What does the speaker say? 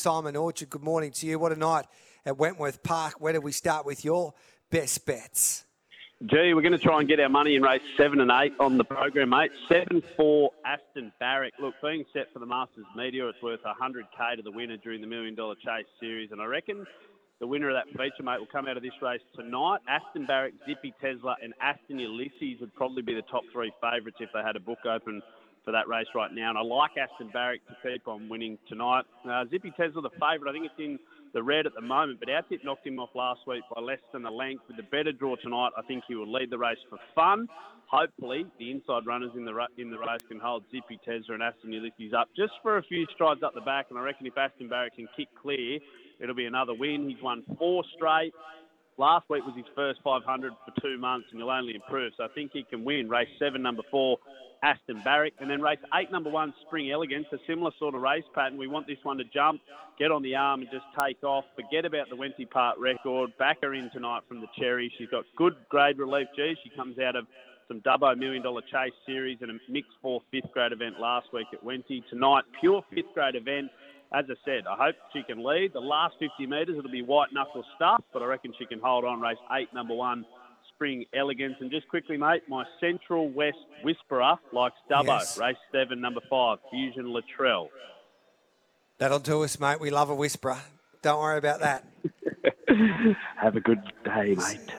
Simon Orchard, good morning to you. What a night at Wentworth Park. Where do we start with your best bets? Gee, we're going to try and get our money in race seven and eight on the program, mate. Seven four Aston Barrack. Look, being set for the Masters Media, it's worth 100k to the winner during the Million Dollar Chase series, and I reckon the winner of that feature, mate, will come out of this race tonight. Aston Barrack, Zippy Tesla, and Aston Ulysses would probably be the top three favourites if they had a book open for that race right now. And I like Aston Barrick to keep on winning tonight. Uh, Zippy Tesla, the favourite, I think it's in the red at the moment, but our tip knocked him off last week by less than a length. With the better draw tonight, I think he will lead the race for fun. Hopefully, the inside runners in the in the race can hold Zippy Tesla and Aston Ulysses up just for a few strides up the back. And I reckon if Aston Barrick can kick clear, it'll be another win. He's won four straight. Last week was his first 500 for two months, and he'll only improve. So I think he can win. Race seven, number four, Aston Barrack. And then race eight, number one, Spring Elegance, a similar sort of race pattern. We want this one to jump, get on the arm and just take off. Forget about the Wenty Park record. Back her in tonight from the Cherry. She's got good grade relief. Gee, she comes out of some Dubbo Million Dollar Chase series and a mixed fourth fifth grade event last week at Wenty. Tonight, pure fifth grade event. As I said, I hope she can lead. The last 50 metres, it'll be white knuckle stuff, but I reckon she can hold on race eight, number one, Spring Elegance. And just quickly, mate, my Central West Whisperer likes Dubbo, yes. race seven, number five, Fusion Latrell. That'll do us, mate. We love a whisperer. Don't worry about that. Have a good day, mate.